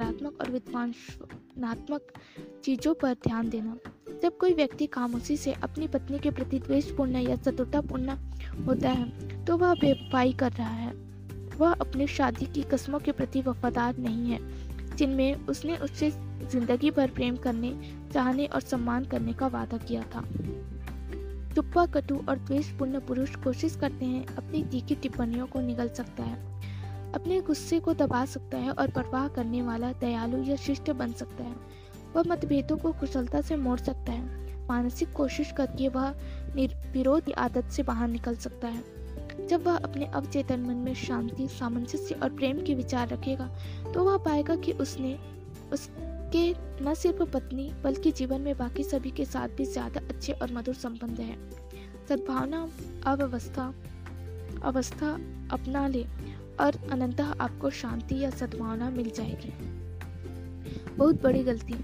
सकारात्मक और विद्वांसनात्मक चीज़ों पर ध्यान देना। जब कोई व्यक्ति खामोशी से अपनी पत्नी के प्रति द्वेषपूर्ण या चतुरतापूर्ण होता है तो वह बेवफाई कर रहा है। वह अपनी शादी की कस्मों के प्रति वफादार नहीं है, जिनमें उसने उससे ज़िंदगी भर प्रेम करने, चाहने और सम्मान करने का वादा किया था। चुप्पा कटु और द्वेषपूर्ण पुरुष कोशिश करते हैं अपनी तीखी टिप्पणियों को निगल सकता है। अपने गुस्से को दबा सकता है और परवाह करने वाला, दयालु या शिष्ट बन सकता है। वह मतभेदों को कुशलता से मोड़ सकता है। मानसिक कोशिश करके वह विरोधी आदत से बाहर निकल सकता है। जब वह अपने अवचेतन मन में शांति, सामंजस्य और प्रेम के विचार रखेगा तो वह पाएगा कि उसने, उसके न सिर्फ़ पत्नी, बल्कि जीवन में बाकी सभी के साथ भी ज़्यादा अच्छे और मधुर संबंध है। सद्भावना, अव्यवस्था, अवस्था अपना ले। और अनंतः आपको शांति या सद्भावना मिल जाएगी। बहुत बड़ी गलती।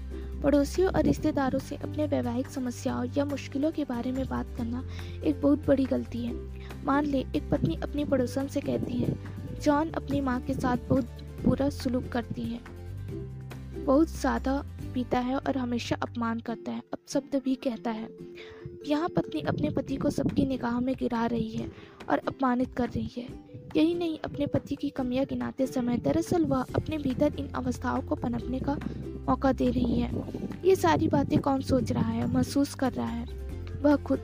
पड़ोसियों और रिश्तेदारों से अपने वैवाहिक समस्याओं या मुश्किलों के बारे में बात करना एक बहुत बड़ी गलती है। मान ले, एक पत्नी अपनी पड़ोसन से कहती है, जॉन अपनी माँ के साथ बहुत बुरा सुलूक करती है। बहुत ज़्यादा पीता है और हमेशा अपमान करता है अब शब्द भी कहता है। यहाँ पत्नी अपने पति को सबकी निगाह में गिरा रही है और अपमानित कर रही है। यही नहीं, अपने पति की कमियाँ गिनाते समय दरअसल वह अपने भीतर इन अवस्थाओं को पनपने का मौका दे रही है। ये सारी बातें कौन सोच रहा है? महसूस कर रहा है। वह खुद।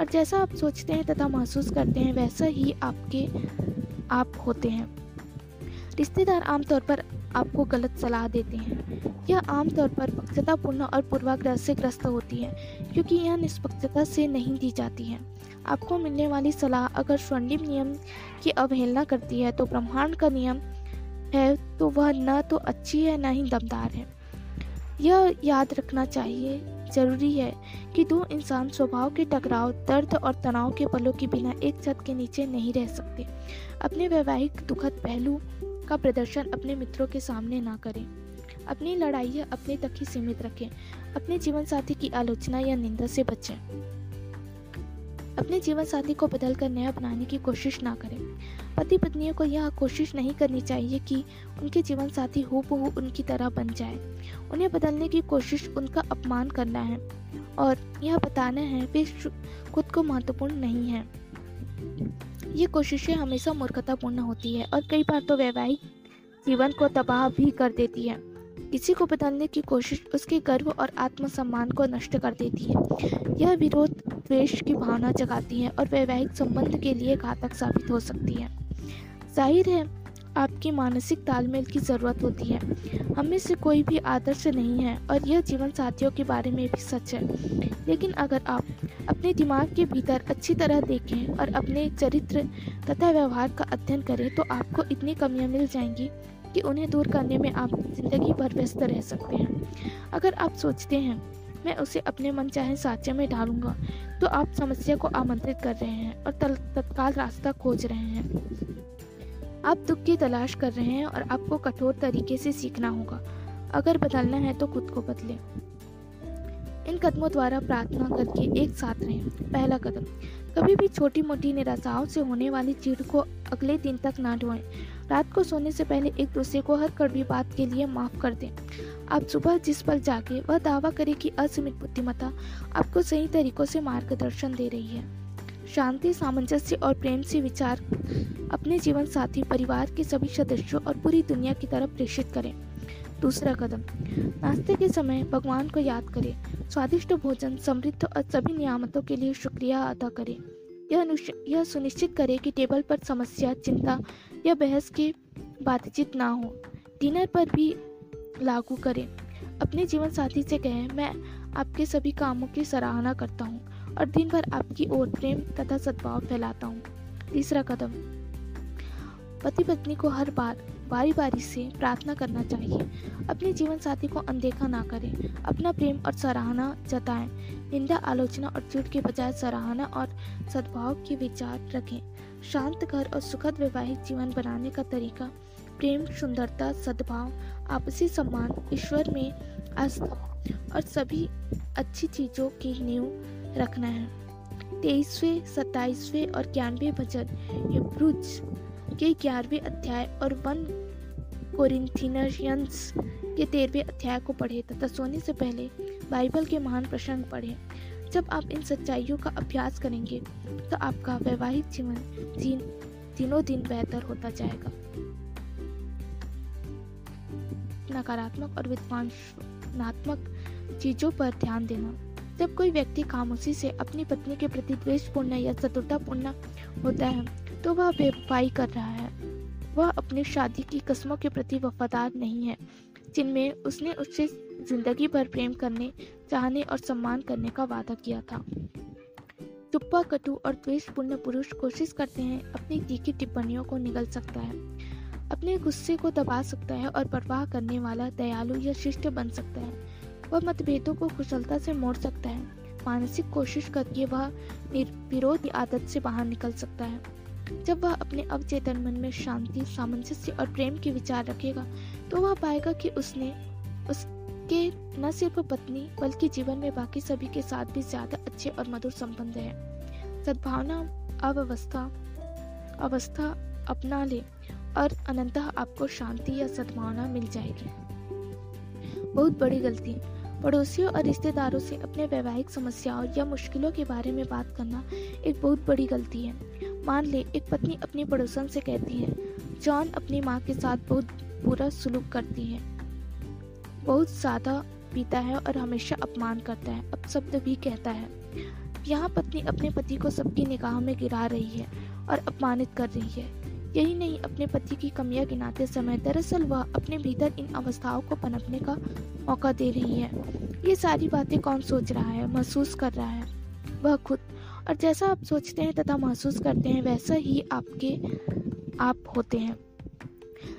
और जैसा आप सोचते हैं तथा महसूस करते हैं, वैसा ही आपके आप होते हैं। रिश्तेदार आमतौर पर आपको गलत सलाह देते हैं। यह आमतौर पर पक्षतापूर्ण और पूर्वाग्रह से ग्रस्त होती है, क्योंकि यह निष्पक्षता से नहीं दी जाती है। आपको मिलने वाली सलाह अगर स्वर्णिम नियम की अवहेलना करती है तो ब्रह्मांड का नियम है तो वह न तो अच्छी है, न ही दमदार है। यह याद रखना चाहिए, ज़रूरी है कि दो इंसान स्वभाव के टकराव, दर्द और तनाव के पलों के बिना एक छत के नीचे नहीं रह सकते। अपने वैवाहिक दुखद पहलू का प्रदर्शन अपने मित्रों के सामने ना करें। अपनी लड़ाइयाँ अपने तक ही सीमित रखें। अपने जीवन साथी की आलोचना या निंदा से बचें। अपने जीवन साथी को बदल कर नया बनाने की कोशिश ना करें। पति पत्नियों को यह कोशिश नहीं करनी चाहिए कि उनके जीवन साथी हो उनकी तरह बन जाए। उन्हें बदलने की कोशिश उनका अपमान करना है और यह बताना है वे खुद को महत्वपूर्ण नहीं है। ये कोशिशें हमेशा मूर्खतापूर्ण होती है और कई बार तो वैवाहिक जीवन को तबाह भी कर देती है। किसी को बदलने की कोशिश उसके गर्व और आत्मसम्मान को नष्ट कर देती है। यह विरोध द्वेष की भावना जगाती है और वैवाहिक संबंध के लिए घातक साबित हो सकती है। ज़ाहिर है, आपकी मानसिक तालमेल की ज़रूरत होती है। हम में से कोई भी आदर्श नहीं है और यह जीवन साथियों के बारे में भी सच है। लेकिन अगर आप अपने दिमाग के भीतर अच्छी तरह देखें और अपने चरित्र तथा व्यवहार का अध्ययन करें तो आपको इतनी कमियाँ मिल जाएँगी। कि उन्हें दूर करने में आप ज़िंदगी भर व्यस्त रह सकते हैं। अगर आप सोचते हैं, मैं उसे अपने मन चाहे साचे में डालूँगा तो आप समस्या को आमंत्रित कर रहे हैं और तत्काल रास्ता खोज रहे हैं। आप दुख की तलाश कर रहे हैं और आपको कठोर तरीके से सीखना होगा। अगर बदलना है तो खुद को बदले। इन कदमों द्वारा प्रार्थना करके एक साथ रहें। पहला कदम, कभी भी छोटी मोटी निराशाओं से होने वाली चीड़ को अगले दिन तक ना ढोएँ। रात को सोने से पहले एक दूसरे को हर कड़वी बात के लिए माफ़ कर दें। आप सुबह जिस पल जागे, वह दावा करे कि असीमित बुद्धिमत्ता आपको सही तरीकों से मार्गदर्शन दे रही है। शांति, सामंजस्य और प्रेम से विचार अपने जीवन साथी, परिवार के सभी सदस्यों और पूरी दुनिया की तरफ़ प्रेषित करें। दूसरा कदम, नाश्ते के समय भगवान को याद करें। स्वादिष्ट भोजन, समृद्ध और सभी नियामतों के लिए शुक्रिया अदा करें। यह यह सुनिश्चित करें कि टेबल पर समस्या, चिंता या बहस के बातचीत ना हो। डिनर पर भी लागू करें। अपने जीवन साथी से कहें, मैं आपके सभी कामों की सराहना करता हूँ और दिन भर आपकी ओर प्रेम तथा सद्भाव फैलाता हूँ। तीसरा कदम, पति पत्नी को हर बार बारी बारी से प्रार्थना करना चाहिए। अपने जीवन साथी को अनदेखा ना करें। अपना प्रेम और सराहना जताएँ। निंदा, आलोचना और चूट के बजाय सराहना और सद्भाव के विचार रखें। शांत घर और सुखद वैवाहिक जीवन बनाने का तरीका, प्रेम, सुंदरता, सद्भाव, आपसी सम्मान, ईश्वर में आस्था और सभी अच्छी चीज़ों की नींव रखना है। तेईसवें, सत्ताईसवें और ग्यारहवें भजन हिब्रूज के ग्यारहवें अध्याय और वन कोरिंथियंस के तेरहवें अध्याय को पढ़े तथा सोने से पहले बाइबल के महान प्रसंग पढ़े। जब आप इन सच्चाइयों का अभ्यास करेंगे तो आपका वैवाहिक जीवन दिन दिनों दिन बेहतर होता जाएगा। नकारात्मक और विध्वंसनात्मक चीज़ों पर ध्यान देना। जब कोई व्यक्ति खामोशी से अपनी पत्नी के प्रति द्वेषपूर्ण या चतुरतापूर्ण होता है तो वह बेवफाई कर रहा है। वह अपनी शादी की कस्मों के प्रति वफादार नहीं है, जिनमें उसने उससे ज़िंदगी भर प्रेम करने, चाहने और सम्मान करने का वादा किया था। चुप्पा कटु और द्वेषपूर्ण पुरुष कोशिश करते हैं, अपनी तीखी टिप्पणियों को निगल सकता है, अपने गुस्से को दबा सकता है और परवाह करने वाला दयालु या शिष्ट बन सकता है। वह मतभेदों को कुशलता से मोड़ सकता है। मानसिक कोशिश करके वह विरोध आदत से बाहर निकल सकता है। जब वह अपने अवचेतन मन में शांति, सामंजस्य और प्रेम के विचार रखेगा तो वह पाएगा कि उसने उसके न सिर्फ़ पत्नी, बल्कि जीवन में बाकी सभी के साथ भी ज़्यादा अच्छे और मधुर संबंध है। सद्भावना, अव्यवस्था, अवस्था अपना ले और अनंतः आपको शांति या सद्भावना मिल जाएगी। बहुत बड़ी गलती। पड़ोसियों और रिश्तेदारों से अपने वैवाहिक समस्याओं या मुश्किलों के बारे में बात करना एक बहुत बड़ी गलती है। मान ले, एक पत्नी अपनी पड़ोसन से कहती है, जॉन अपनी माँ के साथ बहुत बुरा सुलूक करती है। बहुत ज़्यादा पीता है और हमेशा अपमान करता है अब शब्द भी कहता है। यहाँ पत्नी अपने पति को सबकी निगाह में गिरा रही है और अपमानित कर रही है। यही नहीं, अपने पति की कमियाँ गिनाते समय दरअसल वह अपने भीतर इन अवस्थाओं को पनपने का मौका दे रही है। ये सारी बातें कौन सोच रहा है, महसूस कर रहा है? वह खुद। और जैसा आप सोचते हैं तथा महसूस करते हैं, वैसा ही आपके आप होते हैं।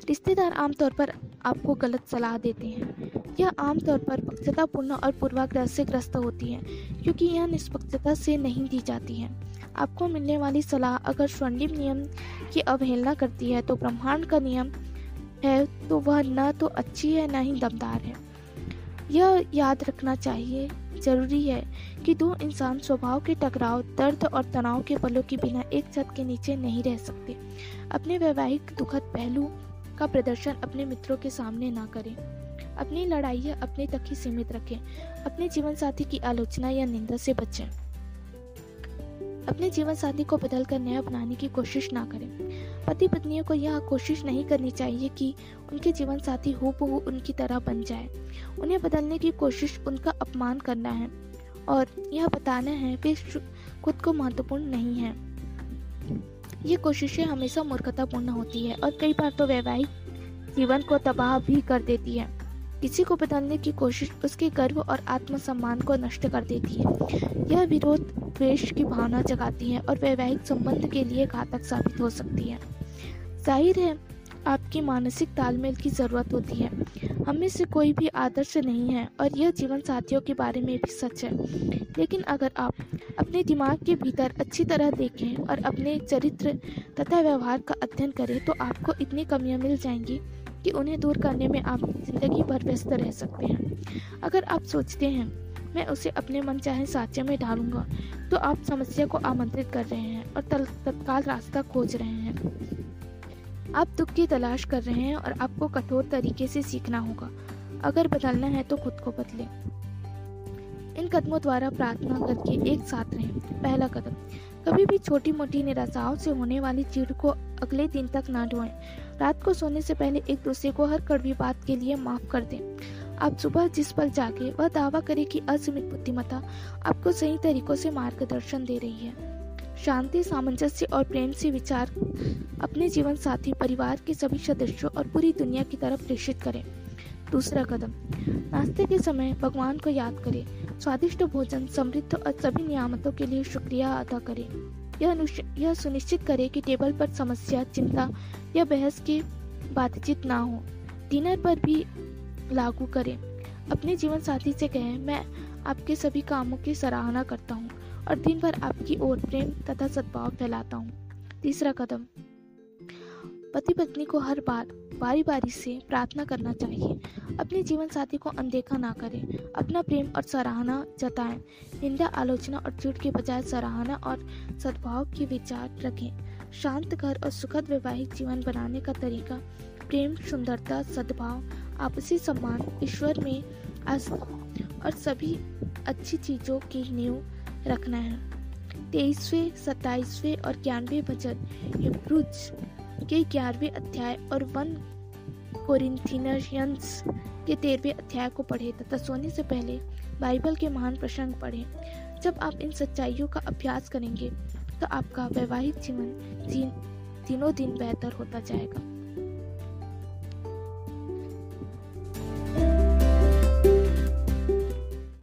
रिश्तेदार आमतौर पर आपको गलत सलाह देते हैं। यह आमतौर पर पक्षतापूर्ण और पूर्वाग्रह से ग्रस्त होती है, क्योंकि यह निष्पक्षता से नहीं दी जाती है। आपको मिलने वाली सलाह अगर स्वर्णिम नियम की अवहेलना करती है तो ब्रह्मांड का नियम है तो वह न तो अच्छी है, न ही दमदार है। यह याद रखना चाहिए, ज़रूरी है कि दो इंसान स्वभाव के टकराव, दर्द और तनाव के पलों के बिना एक छत के नीचे नहीं रह सकते। अपने वैवाहिक दुखद पहलू का प्रदर्शन अपने मित्रों के सामने ना करें। अपनी लड़ाइयाँ अपने तक ही सीमित रखें। अपने जीवन साथी की आलोचना या निंदा से बचें। अपने जीवन साथी को बदल कर नया बनाने की कोशिश ना करें। पति पत्नियों को यह कोशिश नहीं करनी चाहिए कि उनके जीवन साथी हो बहु उनकी तरह बन जाए। उन्हें बदलने की कोशिश उनका अपमान करना है और यह बताना है वे खुद को महत्वपूर्ण नहीं है। ये कोशिशें हमेशा मूर्खतापूर्ण होती है और कई बार तो वैवाहिक जीवन को तबाह भी कर देती है। किसी को बदलने की कोशिश उसके गर्व और आत्मसम्मान को नष्ट कर देती है। यह विरोध द्वेश की भावना जगाती है और वैवाहिक संबंध के लिए घातक साबित हो सकती है। ज़ाहिर है आपकी मानसिक तालमेल की ज़रूरत होती है। हम में से कोई भी आदर्श नहीं है और यह जीवन साथियों के बारे में भी सच है। लेकिन अगर आप अपने दिमाग के भीतर अच्छी तरह देखें और अपने चरित्र तथा व्यवहार का अध्ययन करें तो आपको इतनी कमियाँ मिल जाएँगी कि उन्हें दूर करने में आप ज़िंदगी भर व्यस्त रह सकते हैं। अगर आप सोचते हैं, मैं उसे अपने मन चाहे साचे में डालूँगा तो आप समस्या को आमंत्रित कर रहे हैं और तत्काल रास्ता खोज रहे हैं। आप दुख की तलाश कर रहे हैं और आपको कठोर तरीके से सीखना होगा। अगर बदलना है तो खुद को बदले। इन कदमों द्वारा प्रार्थना करके एक साथ रहें। पहला कदम, कभी भी छोटी मोटी निराशाओं से होने वाली चीड़ को अगले दिन तक ना ढोएँ। रात को सोने से पहले एक दूसरे को हर कड़वी बात के लिए माफ़ कर दें। आप सुबह जिस पल जागे, वह दावा करे कि असीमित बुद्धिमत्ता आपको सही तरीकों से मार्गदर्शन दे रही है। शांति, सामंजस्य और प्रेम से विचार अपने जीवन साथी, परिवार के सभी सदस्यों और पूरी दुनिया की तरफ़ प्रेषित करें। दूसरा कदम, नाश्ते के समय भगवान को याद करें। स्वादिष्ट भोजन, समृद्ध और सभी नियामतों के लिए शुक्रिया अदा करें। यह यह सुनिश्चित करें कि टेबल पर समस्या, चिंता या बहस की बातचीत ना हो। डिनर पर भी लागू करें। अपने जीवन साथी से कहें, मैं आपके सभी कामों की सराहना करता हूँ। और दिन भर आपकी ओर प्रेम तथा सद्भाव फैलाता हूँ। तीसरा कदम, पति पत्नी को हर बार बारी बारी से प्रार्थना करना चाहिए। अपने जीवन साथी को अनदेखा ना करें। अपना प्रेम और सराहना जताएँ। निंदा, आलोचना और झूठ के बजाय सराहना और सद्भाव के विचार रखें। शांत घर और सुखद वैवाहिक जीवन बनाने का तरीका, प्रेम, सुंदरता, सद्भाव, आपसी सम्मान, ईश्वर में आस्था और सभी अच्छी चीज़ों की नींव रखना है। तेईसवें, सत्ताईसवें और ग्यारहवें भजन हिब्रूज के ग्यारहवें अध्याय और वन कोरिंथियंस के तेरहवें अध्याय को पढ़े तथा सोने से पहले बाइबल के महान प्रसंग पढ़े। जब आप इन सच्चाइयों का अभ्यास करेंगे तो आपका वैवाहिक जीवन दिनों दिन बेहतर होता जाएगा।